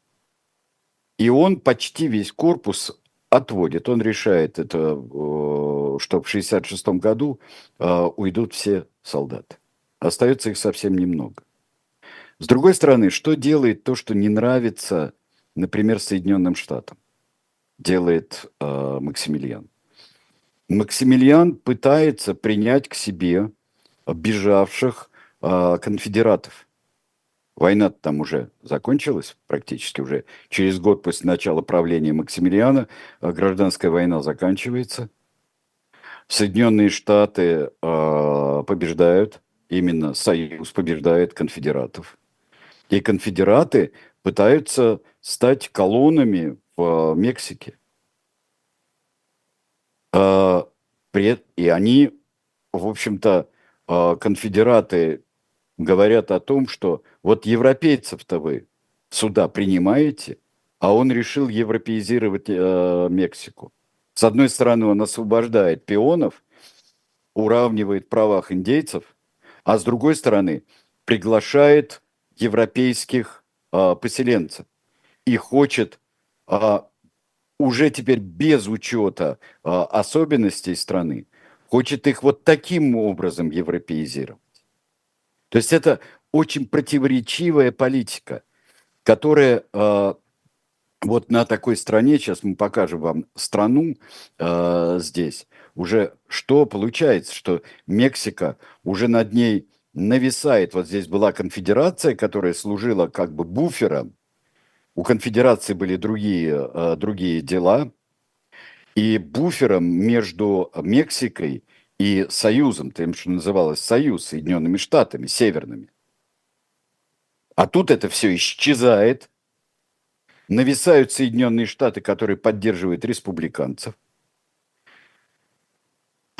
И он почти весь корпус отводит. Он решает это, э, что в 1966 году э, уйдут все солдаты. Остается их совсем немного. С другой стороны, что делает то, что не нравится, например, Соединенным Штатам? Делает э, Максимилиан. Максимилиан пытается принять к себе бежавших э, конфедератов. Война там уже закончилась, практически уже через год после начала правления Максимилиана э, гражданская война заканчивается. Соединенные Штаты э, побеждают, именно Союз побеждает конфедератов. И конфедераты пытаются стать колоннами в Мексике. Э, и они, в общем-то, э, конфедераты говорят о том, что вот европейцев-то вы сюда принимаете, а он решил европеизировать э, Мексику. С одной стороны, он освобождает пионов, уравнивает правах индейцев, а с другой стороны, приглашает европейских э, поселенцев и хочет э, уже теперь без учета э, особенностей страны, хочет их вот таким образом европеизировать. То есть это очень противоречивая политика, которая э, вот на такой стране, сейчас мы покажем вам страну э, здесь, уже что получается, что Мексика уже над ней нависает. Вот здесь была конфедерация, которая служила как бы буфером. У конфедерации были другие, э, другие дела. И буфером между Мексикой и Союзом, тем, что называлось Союз, Соединенными Штатами, Северными. А тут это все исчезает. Нависают Соединенные Штаты, которые поддерживают республиканцев.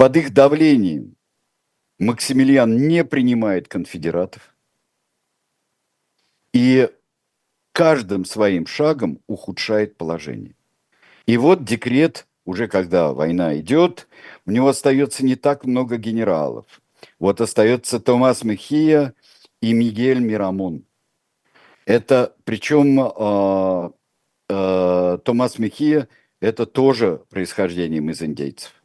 Под их давлением Максимилиан не принимает конфедератов. И каждым своим шагом ухудшает положение. И вот декрет уже когда война идет, у него остается не так много генералов. Вот остается Томас Мехия и Мигель Мирамон. Это, причем э, э, Томас Мехия, это тоже происхождением из индейцев.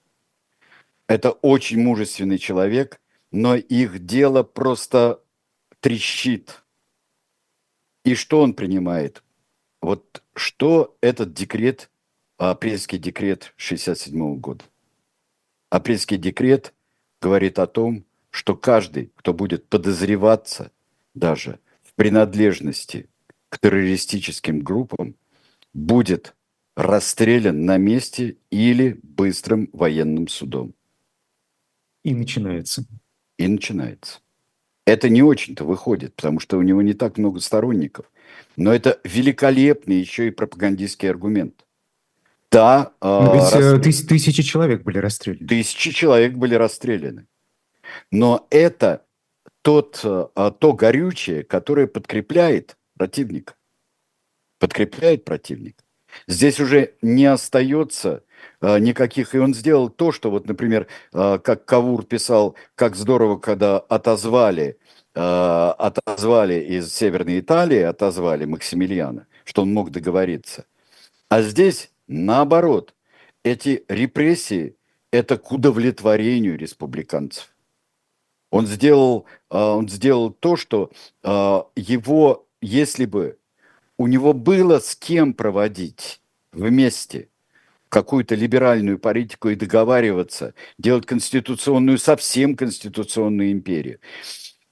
Это очень мужественный человек, но их дело просто трещит. И что он принимает? Вот что этот декрет апрельский декрет 1967 года. Апрельский декрет говорит о том, что каждый, кто будет подозреваться даже в принадлежности к террористическим группам, будет расстрелян на месте или быстрым военным судом. И начинается. И начинается. Это не очень-то выходит, потому что у него не так много сторонников. Но это великолепный еще и пропагандистский аргумент. Да. Но ведь э, расстрелян... тыс- тысячи человек были расстреляны. Тысячи человек были расстреляны. Но это тот, э, то горючее, которое подкрепляет противника. Подкрепляет противника. Здесь уже не остается никаких, и он сделал то, что вот, например, э, как Кавур писал, как здорово, когда отозвали, э, отозвали из Северной Италии, отозвали Максимилиана, что он мог договориться. А здесь наоборот, эти репрессии – это к удовлетворению республиканцев. Он сделал, он сделал то, что его, если бы у него было с кем проводить вместе какую-то либеральную политику и договариваться, делать конституционную, совсем конституционную империю,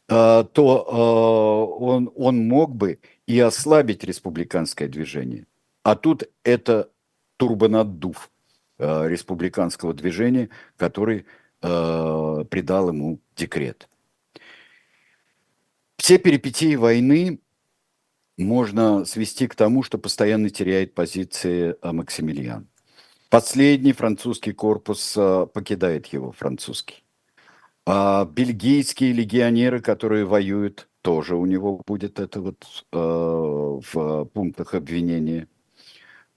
а, то а, он, он мог бы и ослабить республиканское движение. А тут это турбонаддув а, республиканского движения, который придал ему декрет. Все перипетии войны можно свести к тому, что постоянно теряет позиции Максимилиан. Последний французский корпус э, покидает его, французский. А бельгийские легионеры, которые воюют, тоже у него будет это вот э, в пунктах обвинения.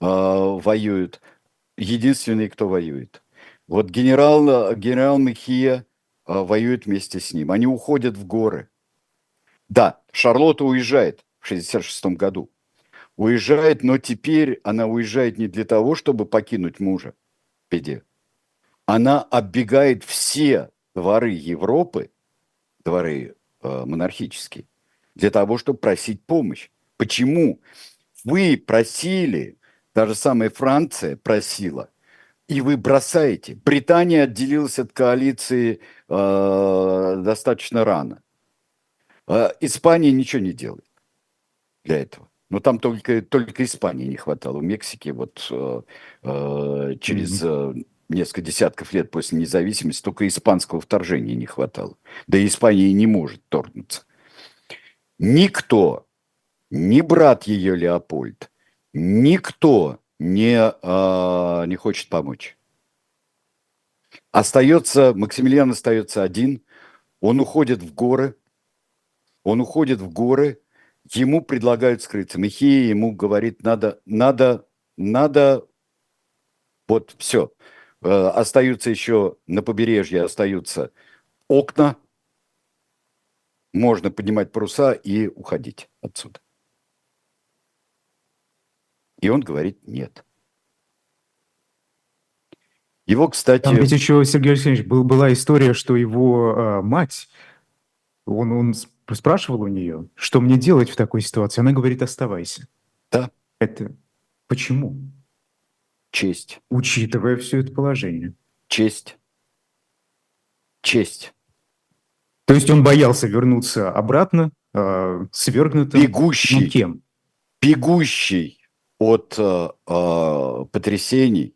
Э, воюют. Единственный, кто воюет. Вот генерал, генерал Мехия э, воюет вместе с ним. Они уходят в горы. Да, Шарлотта уезжает в 1966 году. Уезжает, но теперь она уезжает не для того, чтобы покинуть мужа в беде. Она оббегает все дворы Европы, дворы э, монархические, для того, чтобы просить помощь. Почему? Вы просили, даже самая Франция просила, и вы бросаете. Британия отделилась от коалиции э, достаточно рано. Э, Испания ничего не делает для этого. Но там только, только Испании не хватало. У Мексики вот э, э, через э, несколько десятков лет после независимости только испанского вторжения не хватало. Да и Испания не может торгнуться. Никто, ни брат ее Леопольд, никто не, э, не хочет помочь. Остается, Максимилиан остается один, он уходит в горы, он уходит в горы, ему предлагают скрыться. Михея ему говорит, надо, надо, надо, вот все. Э, остаются еще на побережье, остаются окна, можно поднимать паруса и уходить отсюда. И он говорит нет. Его, кстати... Там ведь еще, Сергей Алексеевич, был, была история, что его э, мать, он, он спрашивал у нее, что мне делать в такой ситуации. Она говорит, оставайся. Да. Это почему? Честь. Учитывая все это положение. Честь. Честь. То есть он боялся вернуться обратно, э, свергнутым. Бегущий. Ну, кем? Бегущий от э, э, потрясений,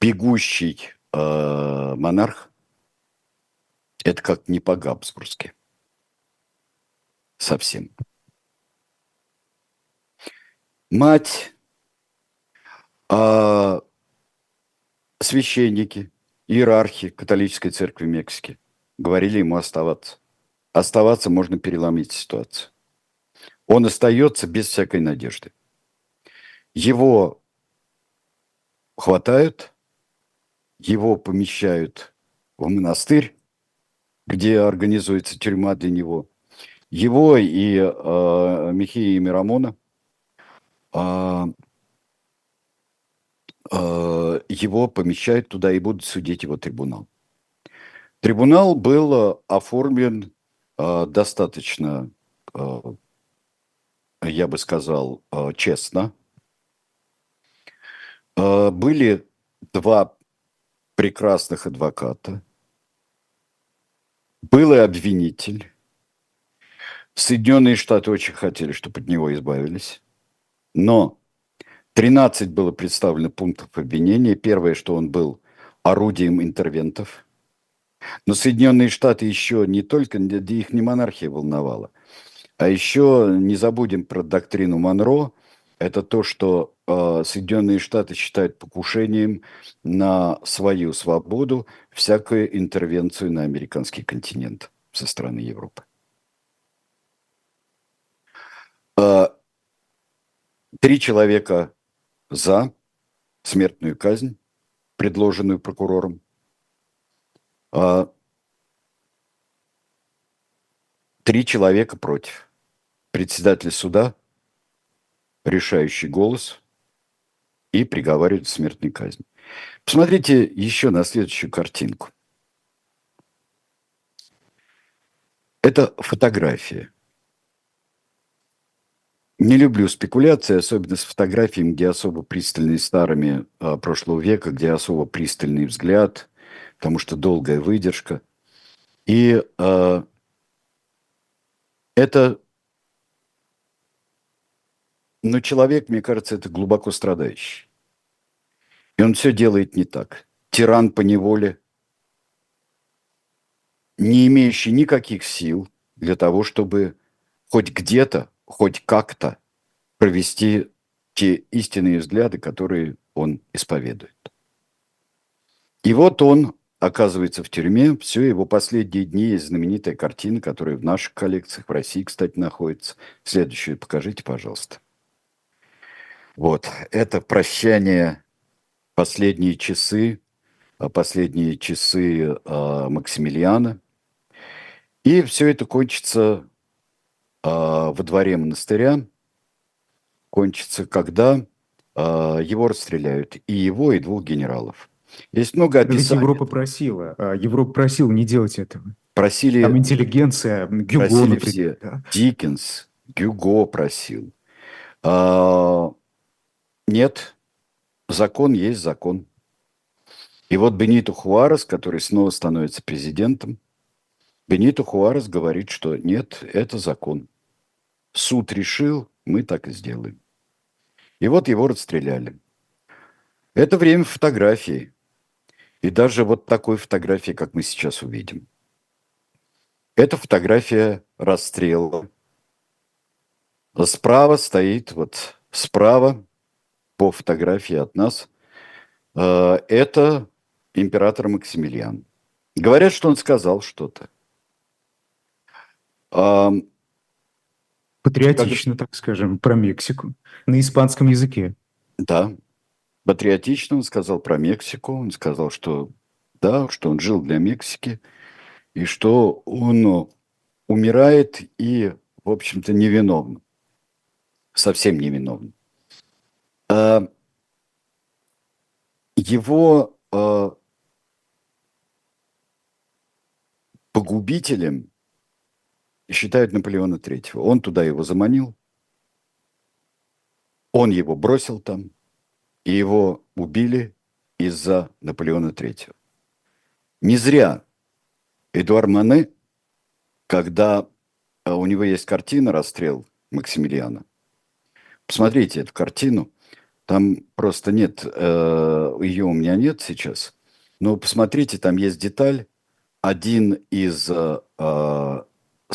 бегущий э, монарх, это как не по-габсбургски совсем. Мать, а, священники, иерархи католической церкви Мексики говорили ему оставаться. Оставаться можно переломить ситуацию. Он остается без всякой надежды. Его хватают, его помещают в монастырь, где организуется тюрьма для него – его и э, Михея Мирамона, э, э, его помещают туда и будут судить его трибунал. Трибунал был оформлен э, достаточно, э, я бы сказал, э, честно. э, были два прекрасных адвоката, был и обвинитель. Соединенные Штаты очень хотели, чтобы от него избавились. Но 13 было представлено пунктов обвинения. Первое, что он был орудием интервентов. Но Соединенные Штаты еще не только, их не монархия волновала, а еще не забудем про доктрину Монро. Это то, что э, Соединенные Штаты считают покушением на свою свободу всякую интервенцию на американский континент со стороны Европы. Э, три человека за смертную казнь, предложенную прокурором. А, три человека против. Председатель суда, решающий голос и приговаривает к смертной казни. Посмотрите еще на следующую картинку. Это фотография – не люблю спекуляции, особенно с фотографиями, где особо пристальный старыми а, прошлого века, где особо пристальный взгляд, потому что долгая выдержка. И а, это, ну, человек, мне кажется, это глубоко страдающий. И он все делает не так. Тиран по неволе, не имеющий никаких сил для того, чтобы хоть где-то хоть как-то провести те истинные взгляды, которые он исповедует. И вот он оказывается в тюрьме. Все его последние дни есть знаменитая картина, которая в наших коллекциях, в России, кстати, находится. Следующую покажите, пожалуйста. Вот, это прощание, последние часы, а, последние часы э, Максимилиана. И все это кончится во дворе монастыря кончится, когда а, его расстреляют, и его, и двух генералов. Есть много описаний. Европа просила, а, Европа просила не делать этого. Просили... Там интеллигенция, Гюго, просили например. Все. Да. Диккенс, Гюго просил. А, нет, закон есть закон. И вот Бенито Хуарес, который снова становится президентом, Бенито Хуарес говорит, что нет, это закон. Суд решил, мы так и сделаем. И вот его расстреляли. Это время фотографии. И даже вот такой фотографии, как мы сейчас увидим. Это фотография расстрела. Справа стоит, вот справа по фотографии от нас, э, это император Максимилиан. Говорят, что он сказал что-то. Патриотично, так скажем, про Мексику на испанском языке. Да, патриотично он сказал про Мексику, он сказал, что да, что он жил для Мексики, и что он умирает и, в общем-то, невиновен. Совсем невиновен. А его а, погубителем считают Наполеона Третьего. Он туда его заманил, он его бросил там, и его убили из-за Наполеона Третьего. Не зря Эдуард Мане, когда а, у него есть картина «Расстрел Максимилиана», посмотрите эту картину, там просто нет, э, ее у меня нет сейчас, но посмотрите, там есть деталь, один из э,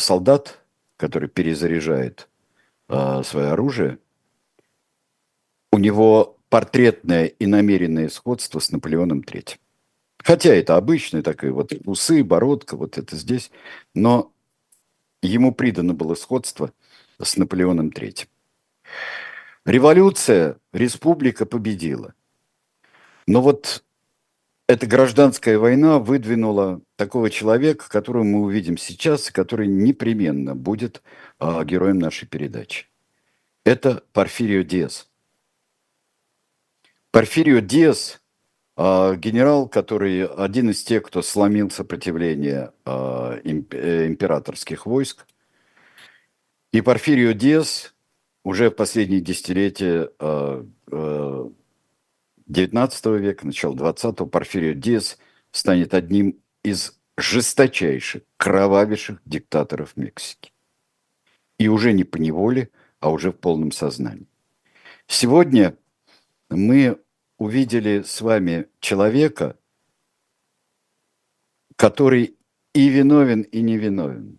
солдат, который перезаряжает э, свое оружие, у него портретное и намеренное сходство с Наполеоном III. Хотя это обычный такой вот усы, бородка, вот это здесь, но ему придано было сходство с Наполеоном III. Революция, республика победила. Но вот эта гражданская война выдвинула такого человека, которого мы увидим сейчас, который непременно будет а, героем нашей передачи. Это Порфирио Диас. Порфирио Диас а, генерал, который один из тех, кто сломил сопротивление а, э, императорских войск. И Порфирио Диас уже в последние десятилетия XIX века, начала XX, Порфирио Диас станет одним из жесточайших, кровавейших диктаторов Мексики. И уже не по неволе, а уже в полном сознании. Сегодня мы увидели с вами человека, который и виновен, и не виновен.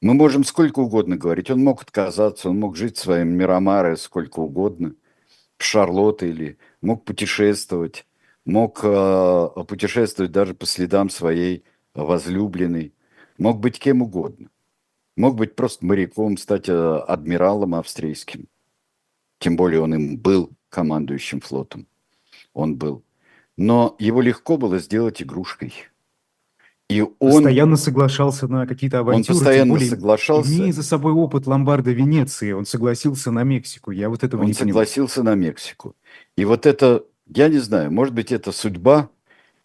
Мы можем сколько угодно говорить. Он мог отказаться, он мог жить своим Мирамаре сколько угодно, в Шарлотте или мог путешествовать, мог э, путешествовать даже по следам своей возлюбленной, мог быть кем угодно. Мог быть просто моряком, стать э, адмиралом австрийским. Тем более он им был командующим флотом. Он был. Но его легко было сделать игрушкой – и он постоянно соглашался на какие-то авантюры. Он постоянно более, соглашался. Имея за собой опыт ломбарда Венеции, он согласился на Мексику. Я вот этого он не понимаю. Он согласился на Мексику. И вот это, я не знаю, может быть, это судьба,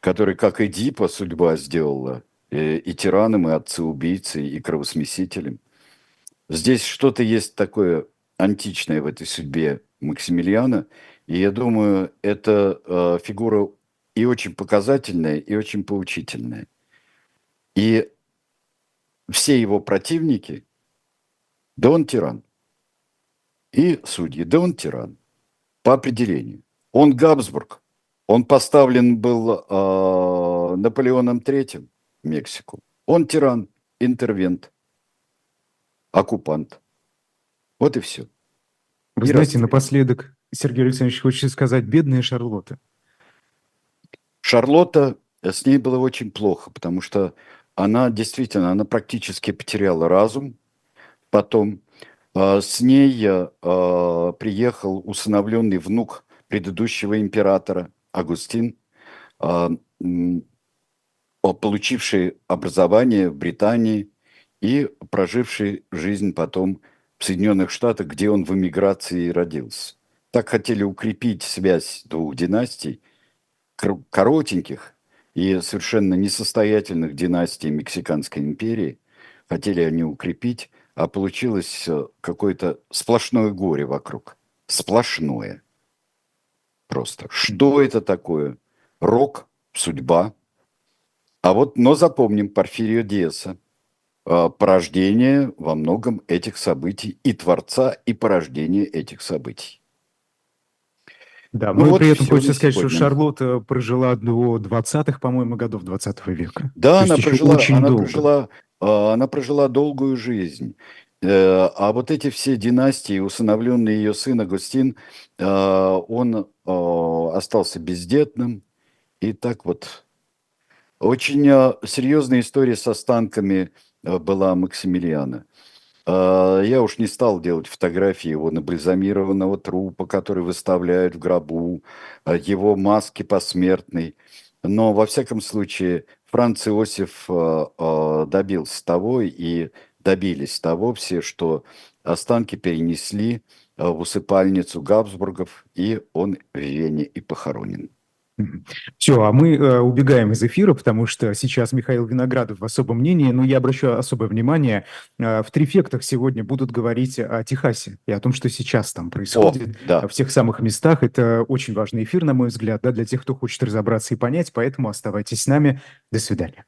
которая, как и Дипа, судьба сделала и, э, и тираном, и отцеубийцей, и кровосмесителем. Здесь что-то есть такое античное в этой судьбе Максимилиана. И я думаю, это э, фигура и очень показательная, и очень поучительная. И все его противники, да он тиран. И судьи, да он тиран. По определению. Он Габсбург. Он поставлен был э, Наполеоном III в Мексику. Он тиран, интервент, оккупант. Вот и все. Вы и знаете, расстрел. напоследок, Сергей Александрович, хочется сказать, бедная Шарлотта. Шарлотта, с ней было очень плохо, потому что она действительно, она практически потеряла разум. Потом э, с ней э, приехал усыновленный внук предыдущего императора Агустин, э, получивший образование в Британии и проживший жизнь потом в Соединенных Штатах, где он в эмиграции родился. Так хотели укрепить связь двух династий, коротеньких, и совершенно несостоятельных династий Мексиканской империи. Хотели они укрепить, а получилось э, какое-то сплошное горе вокруг. Сплошное. Просто. Что это такое? Рок, судьба. А вот, но запомним Порфирио Диаса. Э, порождение во многом этих событий и творца, и порождение этих событий. Да, ну, но вот при этом хочется сказать, сегодня. что Шарлотта прожила до 20-х, по-моему, годов 20 века. Да, она прожила, очень она, долго. прожила, а, она прожила долгую жизнь. Э, а вот эти все династии, усыновленный ее сын Агустин, э, он э, остался бездетным. И так вот. Очень серьезная история с останками была Максимилиана. А, я уж не стал делать фотографии его набальзамированного трупа, который выставляют в гробу, а, его маски посмертной. Но, во всяком случае, Франц Иосиф а, добился того и добились того все, что останки перенесли в усыпальницу Габсбургов, и он в Вене и похоронен. Все, а мы э, убегаем из эфира, потому что сейчас Михаил Виноградов в особом мнении, но я обращу особое внимание, э, в трифектах сегодня будут говорить о Техасе и о том, что сейчас там происходит о, да. в тех самых местах. Это очень важный эфир, на мой взгляд, да, для тех, кто хочет разобраться и понять, поэтому оставайтесь с нами. До свидания.